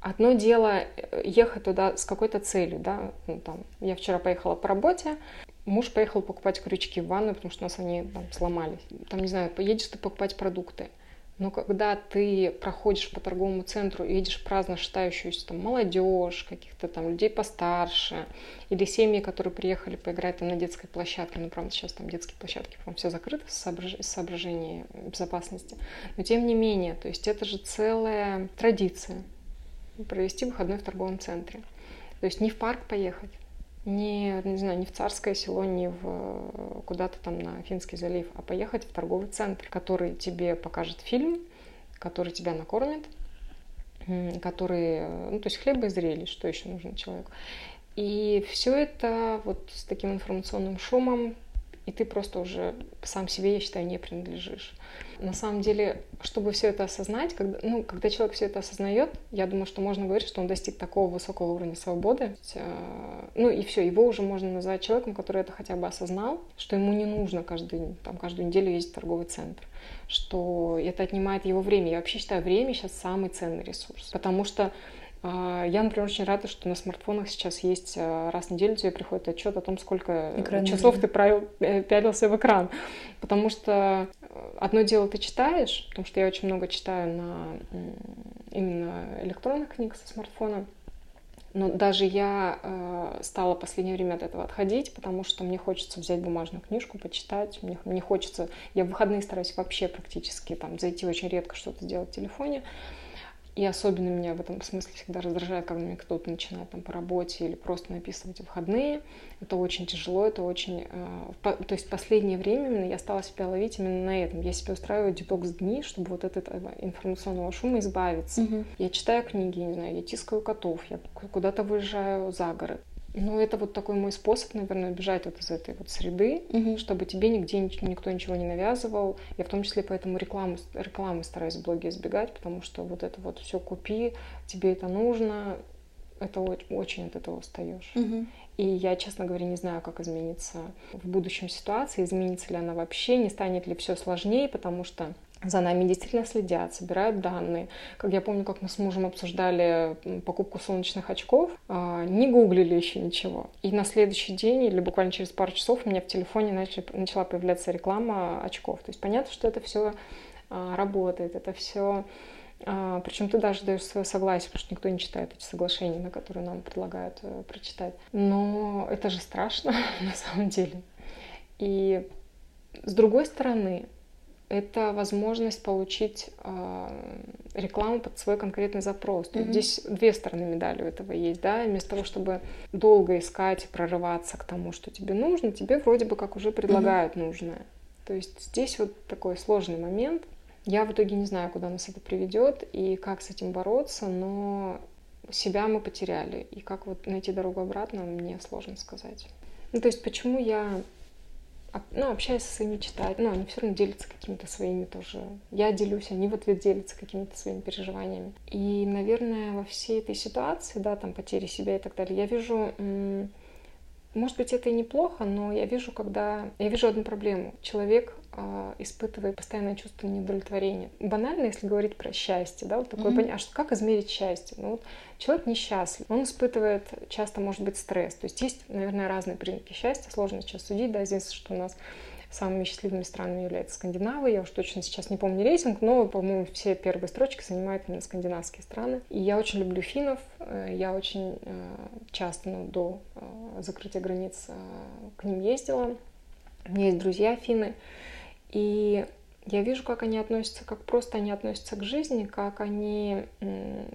Одно дело э, ехать туда с какой-то целью, да, ну, там, я вчера поехала по работе, муж поехал покупать крючки в ванну, потому что у нас они там сломались. Там, не знаю, поедешь ты покупать продукты. Но когда ты проходишь по торговому центру и видишь праздно шатающуюся там молодежь, каких-то там людей постарше, или семьи, которые приехали поиграть там на детской площадке, ну, правда, сейчас там детские площадки, по все закрыты с соображений безопасности, но тем не менее, то есть это же целая традиция, провести выходной в торговом центре. То есть не в парк поехать, не, не знаю, не в Царское село, не в куда-то там на Финский залив, а поехать в торговый центр, который тебе покажет фильм, который тебя накормит, который, ну, то есть хлеба и зрелищ, что еще нужно человеку. И все это вот с таким информационным шумом и ты просто уже сам себе, я считаю, не принадлежишь. На самом деле, чтобы все это осознать, когда, ну, когда человек все это осознает, я думаю, что можно говорить, что он достиг такого высокого уровня свободы. Э, ну и все, его уже можно назвать человеком, который это хотя бы осознал, что ему не нужно каждый, там, каждую неделю ездить в торговый центр, что это отнимает его время. Я вообще считаю, время сейчас самый ценный ресурс, потому что я, например, очень рада, что на смартфонах сейчас есть а, раз в неделю тебе приходит отчет о том, сколько Экран часов ты правил, э, пялился в экран. Потому что э, одно дело ты читаешь, потому что я очень много читаю на именно электронных книг со смартфона. Но даже я э, стала в последнее время от этого отходить, потому что мне хочется взять бумажную книжку, почитать. Мне, мне хочется... Я в выходные стараюсь вообще практически там зайти очень редко что-то сделать в телефоне. И особенно меня в этом смысле всегда раздражает, когда мне кто-то начинает там по работе или просто написывать выходные. Это очень тяжело, это очень... Э, то есть в последнее время именно я стала себя ловить именно на этом. Я себе устраиваю детокс-дни, чтобы вот от этого информационного шума избавиться. Угу. Я читаю книги, не знаю, я тискаю котов, я куда-то выезжаю за город. Ну, это вот такой мой способ, наверное, бежать вот из этой вот среды, угу. чтобы тебе нигде никто ничего не навязывал. Я в том числе поэтому рекламу, рекламы стараюсь в блоге избегать, потому что вот это вот все купи, тебе это нужно, это очень, очень от этого устаешь. Угу. И я, честно говоря, не знаю, как изменится в будущем ситуация, изменится ли она вообще, не станет ли все сложнее, потому что за нами действительно следят, собирают данные. Как я помню, как мы с мужем обсуждали покупку солнечных очков, а, не гуглили еще ничего. И на следующий день или буквально через пару часов у меня в телефоне начали, начала появляться реклама очков. То есть понятно, что это все а, работает, это все а, причем ты даже даешь свое согласие, потому что никто не читает эти соглашения, на которые нам предлагают э, прочитать. Но это же страшно на самом деле. И с другой стороны, это возможность получить э, рекламу под свой конкретный запрос. Mm-hmm. Здесь две стороны медали у этого есть, да. Вместо того, чтобы долго искать и прорываться к тому, что тебе нужно, тебе вроде бы как уже предлагают mm-hmm. нужное. То есть здесь вот такой сложный момент. Я в итоге не знаю, куда нас это приведет и как с этим бороться, но себя мы потеряли. И как вот найти дорогу обратно, мне сложно сказать. Ну, то есть почему я ну, общаясь со своими читателями, ну, они все равно делятся какими-то своими тоже. Я делюсь, они в ответ делятся какими-то своими переживаниями. И, наверное, во всей этой ситуации, да, там, потери себя и так далее, я вижу может быть, это и неплохо, но я вижу, когда... Я вижу одну проблему. Человек э, испытывает постоянное чувство неудовлетворения. Банально, если говорить про счастье, да, вот такое mm-hmm. понятие. А что, как измерить счастье? Ну, вот человек несчастлив, он испытывает часто, может быть, стресс. То есть есть, наверное, разные признаки счастья. Сложно сейчас судить, да, здесь, что у нас Самыми счастливыми странами являются Скандинавы. Я уж точно сейчас не помню рейтинг, но, по-моему, все первые строчки занимают именно скандинавские страны. И я очень люблю финнов. Э, я очень э, часто, ну, до э, закрытия границ к ним ездила. У меня есть друзья финны. И я вижу, как они относятся, как просто они относятся к жизни, как они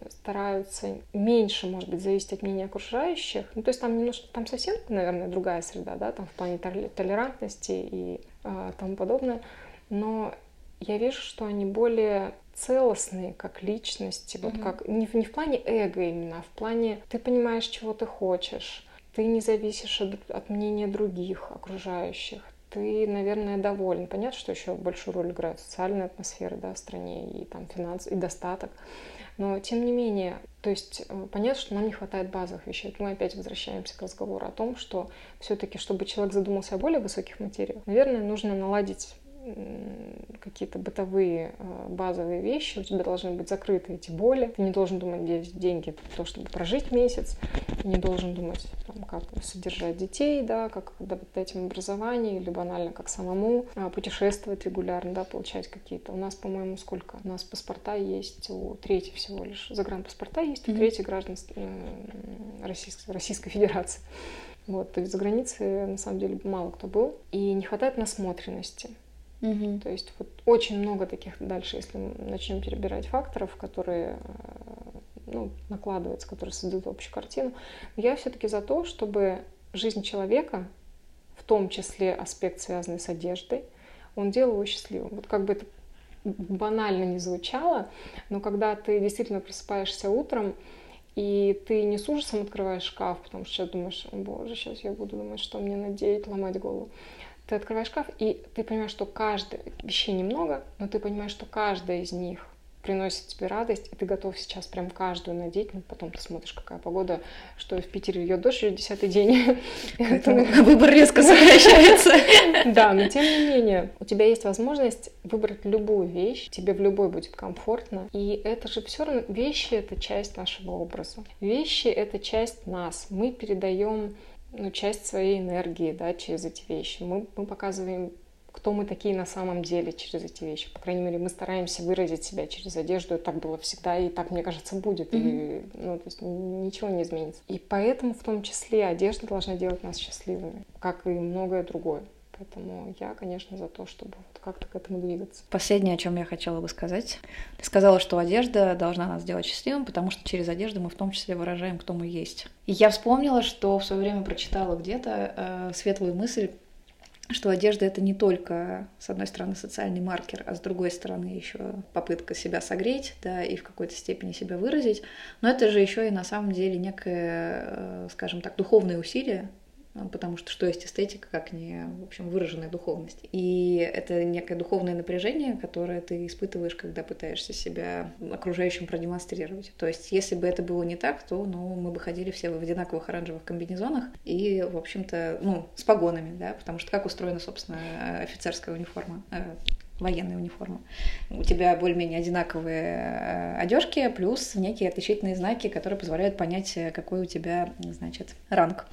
стараются меньше, может быть, зависеть от мнения окружающих. Ну, то есть там немножко, там совсем, наверное, другая среда, да, там в плане толерантности и э, тому подобное. Но я вижу, что они более целостные как личности, вот mm-hmm. как не, не в плане эго именно, а в плане ты понимаешь, чего ты хочешь, ты не зависишь от, от мнения других окружающих, ты, наверное, доволен. Понятно, что еще большую роль играет социальная атмосфера да, в стране и там финансы, и достаток. Но тем не менее, то есть э, понятно, что нам не хватает базовых вещей. Мы опять возвращаемся к разговору о том, что все-таки, чтобы человек задумался о более высоких материях, наверное, нужно наладить какие-то бытовые э, базовые вещи, у тебя должны быть закрыты эти боли, ты не должен думать, где деньги для того, чтобы прожить месяц, ты не должен думать, там, как содержать детей, да, как дать им образование, или банально как самому а, путешествовать регулярно, да, получать какие-то. У нас, по-моему, сколько? У нас паспорта есть у трети всего лишь, загранпаспорта есть у трети граждан Российской, Российской Федерации. Вот, то есть за границей, на самом деле, мало кто был. И не хватает насмотренности. Угу. То есть вот очень много таких дальше, если мы начнем перебирать факторов, которые э, ну, накладываются, которые создают общую картину. Но я все-таки за то, чтобы жизнь человека, в том числе аспект, связанный с одеждой, он делал его счастливым. Вот как бы это банально не звучало, но когда ты действительно просыпаешься утром, и ты не с ужасом открываешь шкаф, потому что сейчас думаешь, боже, сейчас я буду думать, что мне надеть, ломать голову. Ты открываешь шкаф, и ты понимаешь, что каждое, вещей немного, но ты понимаешь, что каждая из них приносит тебе радость, и ты готов сейчас прям каждую надеть, ну, потом ты смотришь, какая погода, что в Питере идет дождь уже десятый день. Выбор резко сокращается. Да, но тем не менее, у тебя есть возможность выбрать любую вещь, тебе в любой будет комфортно, и это же все равно, вещи — это часть нашего образа. Вещи — это часть нас. Мы передаем ну, часть своей энергии, да, через эти вещи. Мы, мы показываем, кто мы такие на самом деле через эти вещи. По крайней мере, мы стараемся выразить себя через одежду. Так было всегда, и так, мне кажется, будет. Mm-hmm. И, ну, то есть ничего не изменится. И поэтому, в том числе, одежда должна делать нас счастливыми, как и многое другое. Поэтому я, конечно, за то, чтобы вот как-то к этому двигаться. Последнее, о чем я хотела бы сказать. Ты сказала, что одежда должна нас сделать счастливым, потому что через одежду мы в том числе выражаем, кто мы есть. И я вспомнила, что в свое время прочитала где-то э, светлую мысль что одежда это не только, с одной стороны, социальный маркер, а с другой стороны еще попытка себя согреть, да, и в какой-то степени себя выразить, но это же еще и на самом деле некое, э, скажем так, духовное усилие, потому что что есть эстетика, как не, в общем, выраженная духовность. И это некое духовное напряжение, которое ты испытываешь, когда пытаешься себя окружающим продемонстрировать. То есть, если бы это было не так, то, ну, мы бы ходили все в одинаковых оранжевых комбинезонах и, в общем-то, ну, с погонами, да, потому что как устроена, собственно, офицерская униформа, э, военная униформа. У тебя более-менее одинаковые э, одежки, плюс некие отличительные знаки, которые позволяют понять, э, какой у тебя, значит, ранг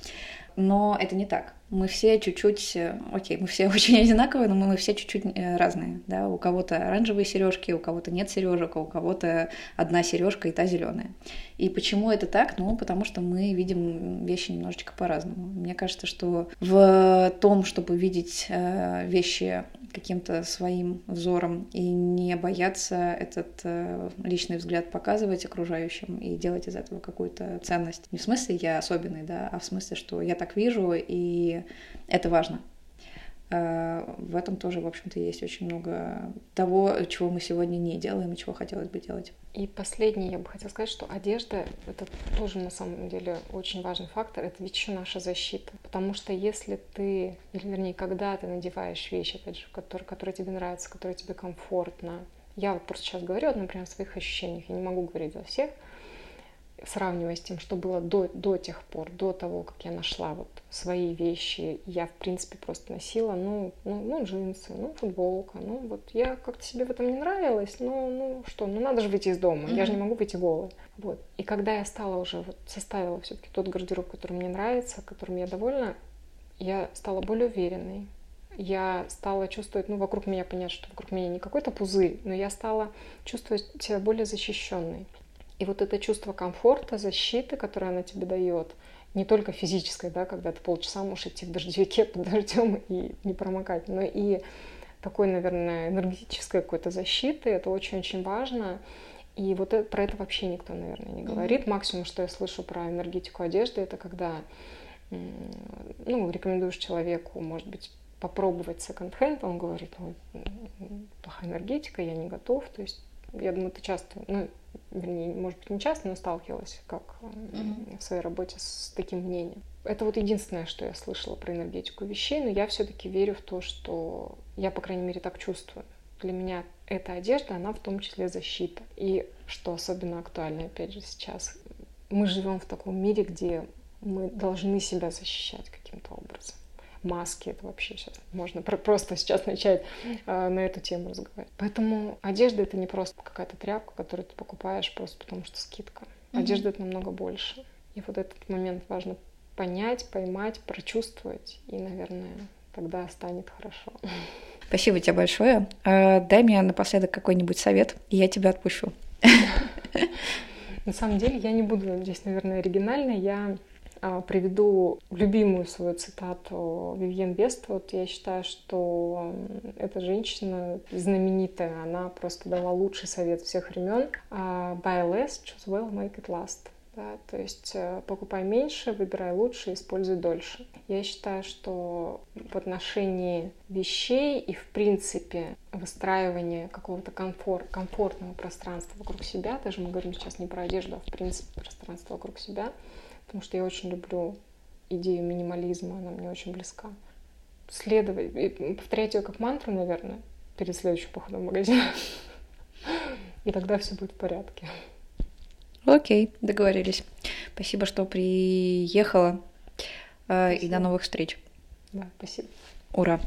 но это не так. Мы все чуть-чуть, окей, мы все очень одинаковые, но мы все чуть-чуть э, разные, да, у кого-то оранжевые сережки, у кого-то нет сережек, а у кого-то одна сережка и та зеленая. И почему это так? Ну, потому что мы видим вещи немножечко по-разному. Мне кажется, что в том, чтобы видеть э, вещи каким-то своим взором и не бояться этот э, личный взгляд показывать окружающим и делать из этого какую-то ценность. Не в смысле я особенный, да, а в смысле, что я так вижу, и это важно. Э, в этом тоже, в общем-то, есть очень много того, чего мы сегодня не делаем и чего хотелось бы делать. И последнее, я бы хотела сказать, что одежда — это тоже на самом деле очень важный фактор, это ведь еще наша защита. Потому что если ты, или вернее, когда ты надеваешь вещи, опять же, которые, которые тебе нравятся, которые тебе комфортно, я вот просто сейчас говорю, например, о своих ощущениях, я не могу говорить за всех, сравнивая с тем, что было до, до тех пор, до того, как я нашла вот свои вещи, я, в принципе, просто носила, ну, ну, ну джинсы, ну, футболка, ну, вот я как-то себе в этом не нравилась, ну, ну, что, ну, надо же выйти из дома, mm-hmm. я же не могу выйти голой, вот. И когда я стала уже, вот, составила все-таки тот гардероб, который мне нравится, которым я довольна, я стала более уверенной, я стала чувствовать, ну, вокруг меня, понятно, что вокруг меня не какой-то пузырь, но я стала чувствовать себя более защищенной. И вот это чувство комфорта, защиты, которое она тебе дает, не только физическое, да, когда ты полчаса можешь идти в дождевике под дождем и не промокать, но и такой, наверное, энергетической какой-то защиты, это очень-очень важно. И вот это, про это вообще никто, наверное, не говорит. Mm-hmm. Максимум, что я слышу про энергетику одежды, это когда ну, рекомендуешь человеку, может быть, попробовать секонд-хенд, он говорит, плохая энергетика, я не готов. То есть я думаю, ты часто, ну, вернее, может быть, не часто, но сталкивалась как mm-hmm. в своей работе с таким мнением. Это вот единственное, что я слышала про энергетику вещей, но я все-таки верю в то, что я, по крайней мере, так чувствую. Для меня эта одежда, она в том числе защита. И что особенно актуально, опять же, сейчас, мы живем в таком мире, где мы должны себя защищать каким-то образом маски. Это вообще сейчас можно просто сейчас начать э, на эту тему разговаривать. Поэтому одежда это не просто какая-то тряпка, которую ты покупаешь просто потому что скидка. Mm-hmm. Одежда это намного больше. И вот этот момент важно понять, поймать, прочувствовать, и, наверное, тогда станет хорошо. Спасибо тебе большое. Э, дай мне напоследок какой-нибудь совет, и я тебя отпущу. На самом деле я не буду здесь, наверное, оригинальной. Я а, приведу любимую свою цитату Вивьен Вест. Вот я считаю, что эта женщина знаменитая, она просто дала лучший совет всех времен. А, Buy less, choose well, make it last. Да, то есть э, покупай меньше, выбирай лучше, используй дольше. Я считаю, что в отношении вещей и, в принципе, выстраивания какого-то комфорт, комфортного пространства вокруг себя, даже мы говорим сейчас не про одежду, а в принципе пространство вокруг себя, потому что я очень люблю идею минимализма, она мне очень близка. Следовать, повторять ее как мантру, наверное, перед следующим походом в магазин. И тогда все будет в порядке. Окей, договорились. Спасибо, что приехала. Спасибо. Э, и до новых встреч. Да, спасибо. Ура.